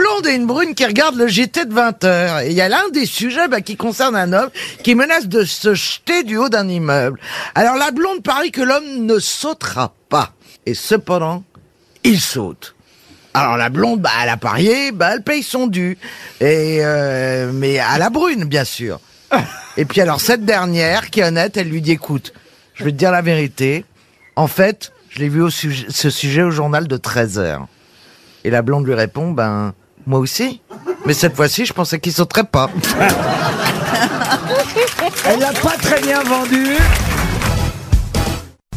blonde et une brune qui regardent le JT de 20 heures. Et il y a l'un des sujets bah, qui concerne un homme qui menace de se jeter du haut d'un immeuble. Alors la blonde parie que l'homme ne sautera pas. Et cependant, il saute. Alors la blonde, bah, elle a parié, bah, elle paye son dû. Et euh, mais à la brune, bien sûr. Et puis alors cette dernière, qui est honnête, elle lui dit écoute, je vais te dire la vérité. En fait, je l'ai vu au sujet, ce sujet au journal de 13 heures. Et la blonde lui répond ben moi aussi. Mais cette fois-ci, je pensais qu'il sauterait pas. Elle l'a pas très bien vendu.